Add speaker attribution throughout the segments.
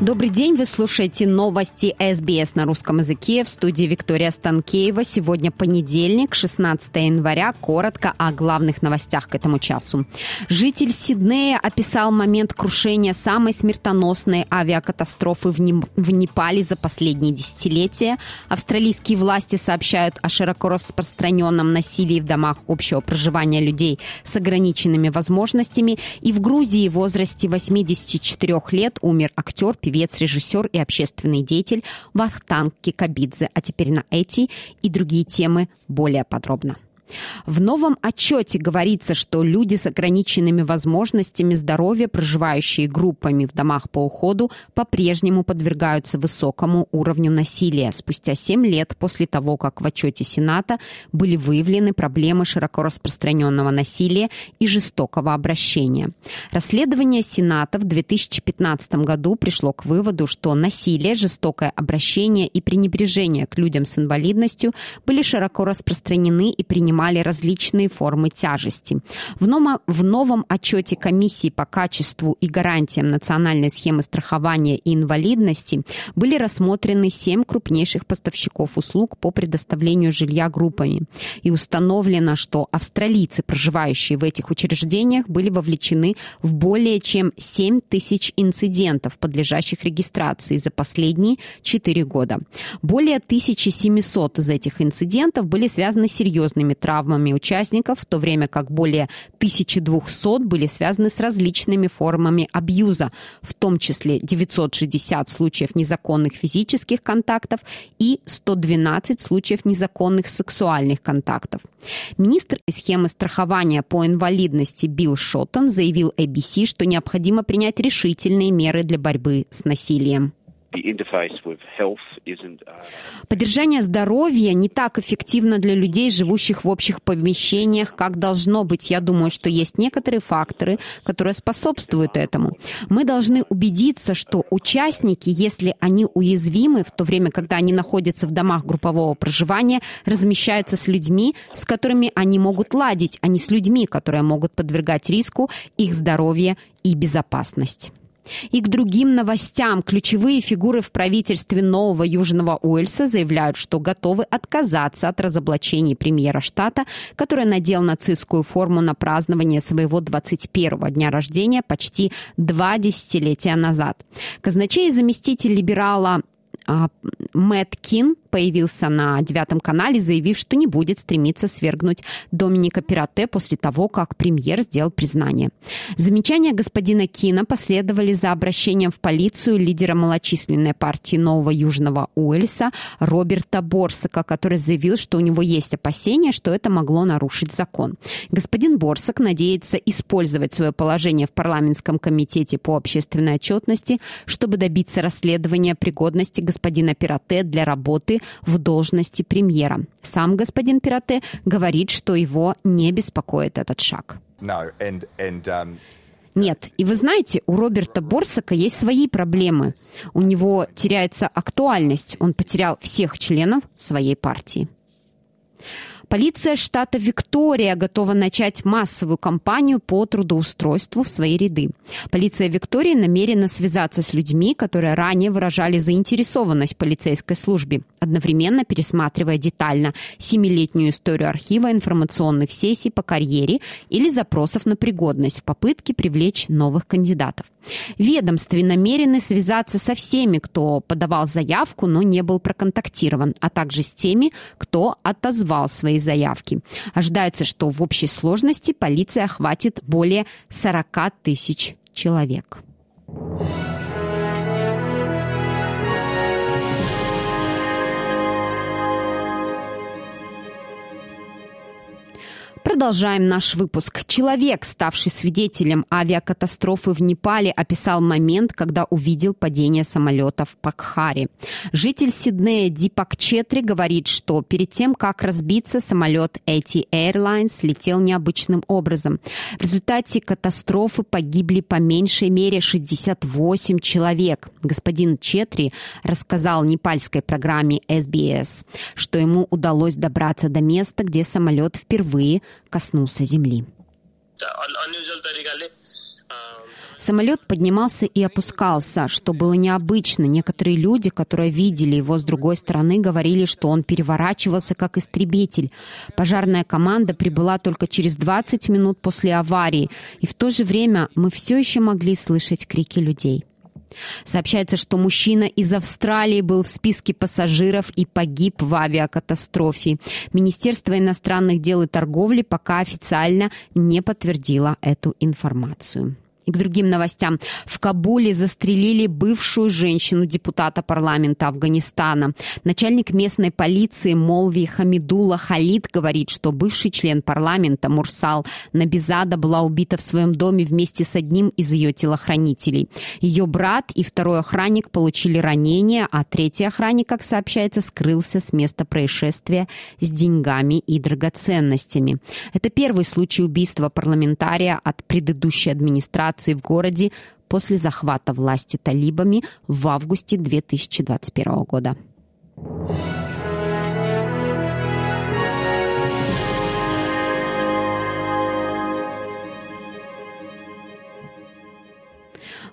Speaker 1: Добрый день, вы слушаете новости СБС на русском языке в студии Виктория Станкеева. Сегодня понедельник, 16 января. Коротко о главных новостях к этому часу. Житель Сиднея описал момент крушения самой смертоносной авиакатастрофы в, Неп- в Непале за последние десятилетия. Австралийские власти сообщают о широко распространенном насилии в домах общего проживания людей с ограниченными возможностями. И в Грузии в возрасте 84 лет умер актер, певец, режиссер и общественный деятель Вахтанг Кикабидзе. А теперь на эти и другие темы более подробно. В новом отчете говорится, что люди с ограниченными возможностями здоровья, проживающие группами в домах по уходу, по-прежнему подвергаются высокому уровню насилия. Спустя 7 лет после того, как в отчете Сената были выявлены проблемы широко распространенного насилия и жестокого обращения. Расследование Сената в 2015 году пришло к выводу, что насилие, жестокое обращение и пренебрежение к людям с инвалидностью были широко распространены и принимали различные формы тяжести. В, новом, в новом отчете комиссии по качеству и гарантиям национальной схемы страхования и инвалидности были рассмотрены семь крупнейших поставщиков услуг по предоставлению жилья группами. И установлено, что австралийцы, проживающие в этих учреждениях, были вовлечены в более чем 7 тысяч инцидентов, подлежащих регистрации за последние 4 года. Более 1700 из этих инцидентов были связаны с серьезными травмами участников, в то время как более 1200 были связаны с различными формами абьюза, в том числе 960 случаев незаконных физических контактов и 112 случаев незаконных сексуальных контактов. Министр схемы страхования по инвалидности Билл Шоттон заявил ABC, что необходимо принять решительные меры для борьбы с насилием. Поддержание здоровья не так эффективно для людей, живущих в общих помещениях, как должно быть. Я думаю, что есть некоторые факторы, которые способствуют этому. Мы должны убедиться, что участники, если они уязвимы, в то время, когда они находятся в домах группового проживания, размещаются с людьми, с которыми они могут ладить, а не с людьми, которые могут подвергать риску их здоровье и безопасность. И к другим новостям. Ключевые фигуры в правительстве Нового Южного Уэльса заявляют, что готовы отказаться от разоблачений премьера штата, который надел нацистскую форму на празднование своего 21-го дня рождения почти два десятилетия назад. Казначей и заместитель либерала а, Мэтт Кин появился на девятом канале, заявив, что не будет стремиться свергнуть Доминика Пирате после того, как премьер сделал признание. Замечания господина Кина последовали за обращением в полицию лидера малочисленной партии Нового Южного Уэльса Роберта Борсака, который заявил, что у него есть опасения, что это могло нарушить закон. Господин Борсак надеется использовать свое положение в парламентском комитете по общественной отчетности, чтобы добиться расследования пригодности господина Пирате для работы в должности премьера. Сам господин Пирате говорит, что его не беспокоит этот шаг.
Speaker 2: No, and, and, um...
Speaker 1: Нет. И вы знаете, у Роберта Борсака есть свои проблемы. У него теряется актуальность. Он потерял всех членов своей партии. Полиция штата Виктория готова начать массовую кампанию по трудоустройству в свои ряды. Полиция Виктории намерена связаться с людьми, которые ранее выражали заинтересованность полицейской службе, одновременно пересматривая детально семилетнюю историю архива информационных сессий по карьере или запросов на пригодность в попытке привлечь новых кандидатов. Ведомстве намерены связаться со всеми, кто подавал заявку, но не был проконтактирован, а также с теми, кто отозвал свои заявки. Ожидается, что в общей сложности полиция охватит более 40 тысяч человек. Продолжаем наш выпуск. Человек, ставший свидетелем авиакатастрофы в Непале, описал момент, когда увидел падение самолета в Пакхаре. Житель Сиднея Дипак Четри говорит, что перед тем, как разбиться, самолет AT Airlines летел необычным образом. В результате катастрофы погибли по меньшей мере 68 человек. Господин Четри рассказал непальской программе SBS, что ему удалось добраться до места, где самолет впервые коснулся земли. Самолет поднимался и опускался, что было необычно. Некоторые люди, которые видели его с другой стороны, говорили, что он переворачивался как истребитель. Пожарная команда прибыла только через 20 минут после аварии, и в то же время мы все еще могли слышать крики людей. Сообщается, что мужчина из Австралии был в списке пассажиров и погиб в авиакатастрофе. Министерство иностранных дел и торговли пока официально не подтвердило эту информацию. И к другим новостям. В Кабуле застрелили бывшую женщину депутата парламента Афганистана. Начальник местной полиции Молви Хамидула Халид говорит, что бывший член парламента Мурсал Набизада была убита в своем доме вместе с одним из ее телохранителей. Ее брат и второй охранник получили ранения, а третий охранник, как сообщается, скрылся с места происшествия с деньгами и драгоценностями. Это первый случай убийства парламентария от предыдущей администрации ситуации в городе после захвата власти талибами в августе 2021 года.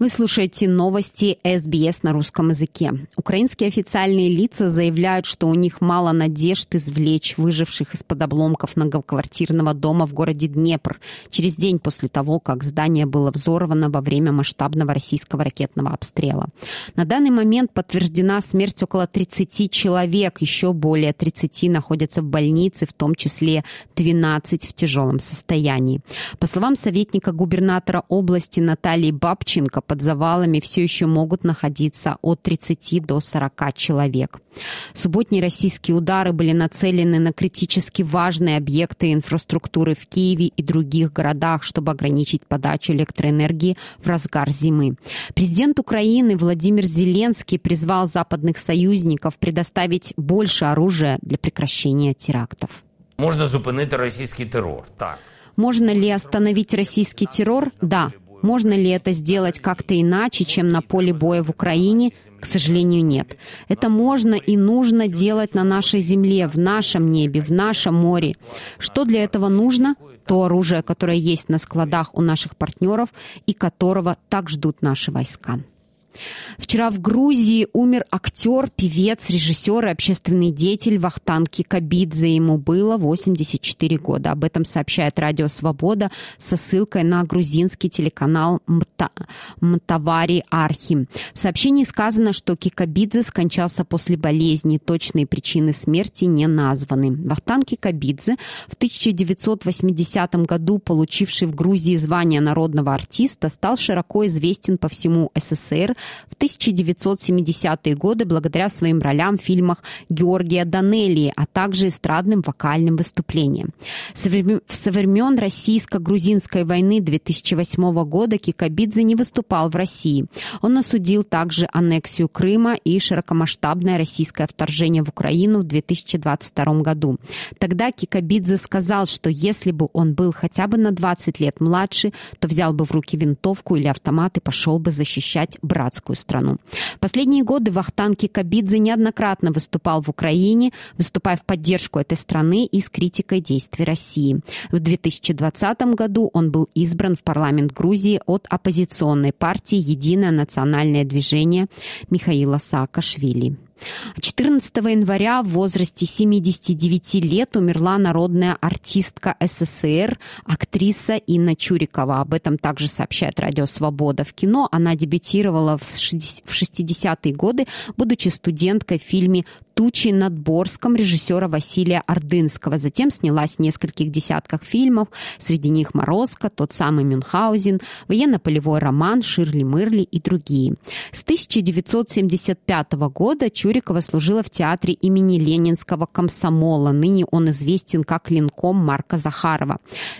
Speaker 1: Вы слушаете новости СБС на русском языке. Украинские официальные лица заявляют, что у них мало надежд извлечь выживших из-под обломков многоквартирного дома в городе Днепр через день после того, как здание было взорвано во время масштабного российского ракетного обстрела. На данный момент подтверждена смерть около 30 человек, еще более 30 находятся в больнице, в том числе 12 в тяжелом состоянии. По словам советника губернатора области Натальи Бабченко, под завалами все еще могут находиться от 30 до 40 человек. Субботние российские удары были нацелены на критически важные объекты инфраструктуры в Киеве и других городах, чтобы ограничить подачу электроэнергии в разгар зимы. Президент Украины Владимир Зеленский призвал западных союзников предоставить больше оружия для прекращения терактов.
Speaker 3: Можно зупинить российский террор. Так.
Speaker 1: Можно ли остановить российский террор? Да. Можно ли это сделать как-то иначе, чем на поле боя в Украине? К сожалению, нет. Это можно и нужно делать на нашей земле, в нашем небе, в нашем море. Что для этого нужно? То оружие, которое есть на складах у наших партнеров и которого так ждут наши войска. Вчера в Грузии умер актер, певец, режиссер и общественный деятель Вахтан Кикабидзе. Ему было 84 года. Об этом сообщает Радио Свобода со ссылкой на грузинский телеканал Мта... Мтавари Архи. В сообщении сказано, что Кикабидзе скончался после болезни. Точные причины смерти не названы. Вахтан Кикабидзе в 1980 году, получивший в Грузии звание народного артиста, стал широко известен по всему СССР в 1970-е годы благодаря своим ролям в фильмах Георгия Данелии, а также эстрадным вокальным выступлениям. Со времен российско-грузинской войны 2008 года Кикабидзе не выступал в России. Он осудил также аннексию Крыма и широкомасштабное российское вторжение в Украину в 2022 году. Тогда Кикабидзе сказал, что если бы он был хотя бы на 20 лет младше, то взял бы в руки винтовку или автомат и пошел бы защищать брат братскую страну. Последние годы Вахтан Кикабидзе неоднократно выступал в Украине, выступая в поддержку этой страны и с критикой действий России. В 2020 году он был избран в парламент Грузии от оппозиционной партии «Единое национальное движение» Михаила Саакашвили. 14 января в возрасте 79 лет умерла народная артистка СССР, актриса Инна Чурикова. Об этом также сообщает Радио Свобода. В кино она дебютировала в 60-е годы, будучи студенткой в фильме «Тучи над Борском» режиссера Василия Ордынского. Затем снялась в нескольких десятках фильмов, среди них «Морозко», «Тот самый Мюнхгаузен», «Военно-полевой роман», «Ширли Мырли» и другие. С 1975 года Чурикова Чурикова служила в театре имени Ленинского комсомола. Ныне он известен как Линком Марка Захарова.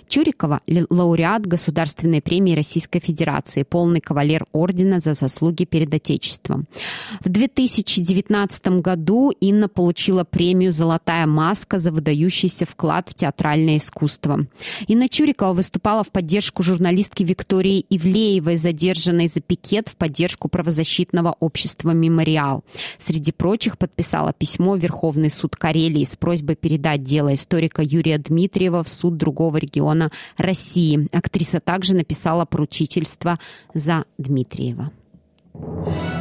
Speaker 1: Чурикова – лауреат Государственной премии Российской Федерации, полный кавалер ордена за заслуги перед Отечеством. В 2019 году Инна получила премию «Золотая маска» за выдающийся вклад в театральное искусство. Инна Чурикова выступала в поддержку журналистки Виктории Ивлеевой, задержанной за пикет в поддержку правозащитного общества «Мемориал». Среди прочих подписала письмо в Верховный суд Карелии с просьбой передать дело историка Юрия Дмитриева в суд другого региона России. Актриса также написала поручительство за Дмитриева. И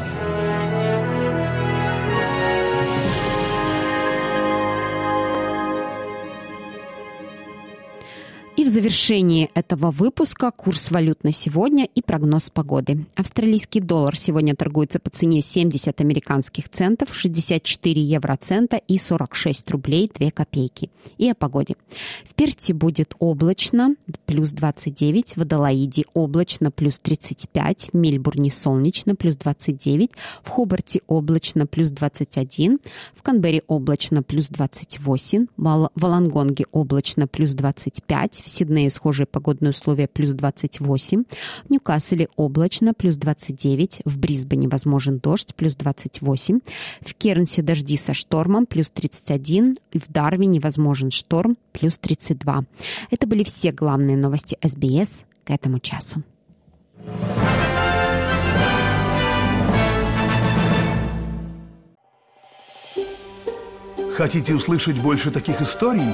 Speaker 1: в завершении этого выпуска курс валют на сегодня и прогноз погоды. Австралийский доллар сегодня торгуется по цене 70 американских центов, 64 евроцента и 46 рублей 2 копейки. И о погоде. В Перте будет облачно, плюс 29, в Адалаиде облачно, плюс 35, в Мельбурне солнечно, плюс 29, в Хобарте облачно, плюс 21, в Канберре облачно, плюс 28, в Волонгонге облачно, плюс 25, в Сиднее схожие погодные условия плюс 28, в Ньюкасселе облачно плюс 29, в Брисбене возможен дождь плюс 28, в Кернсе дожди со штормом плюс 31, и в Дарвине возможен шторм плюс 32. Это были все главные новости СБС к этому часу.
Speaker 4: Хотите услышать больше таких историй?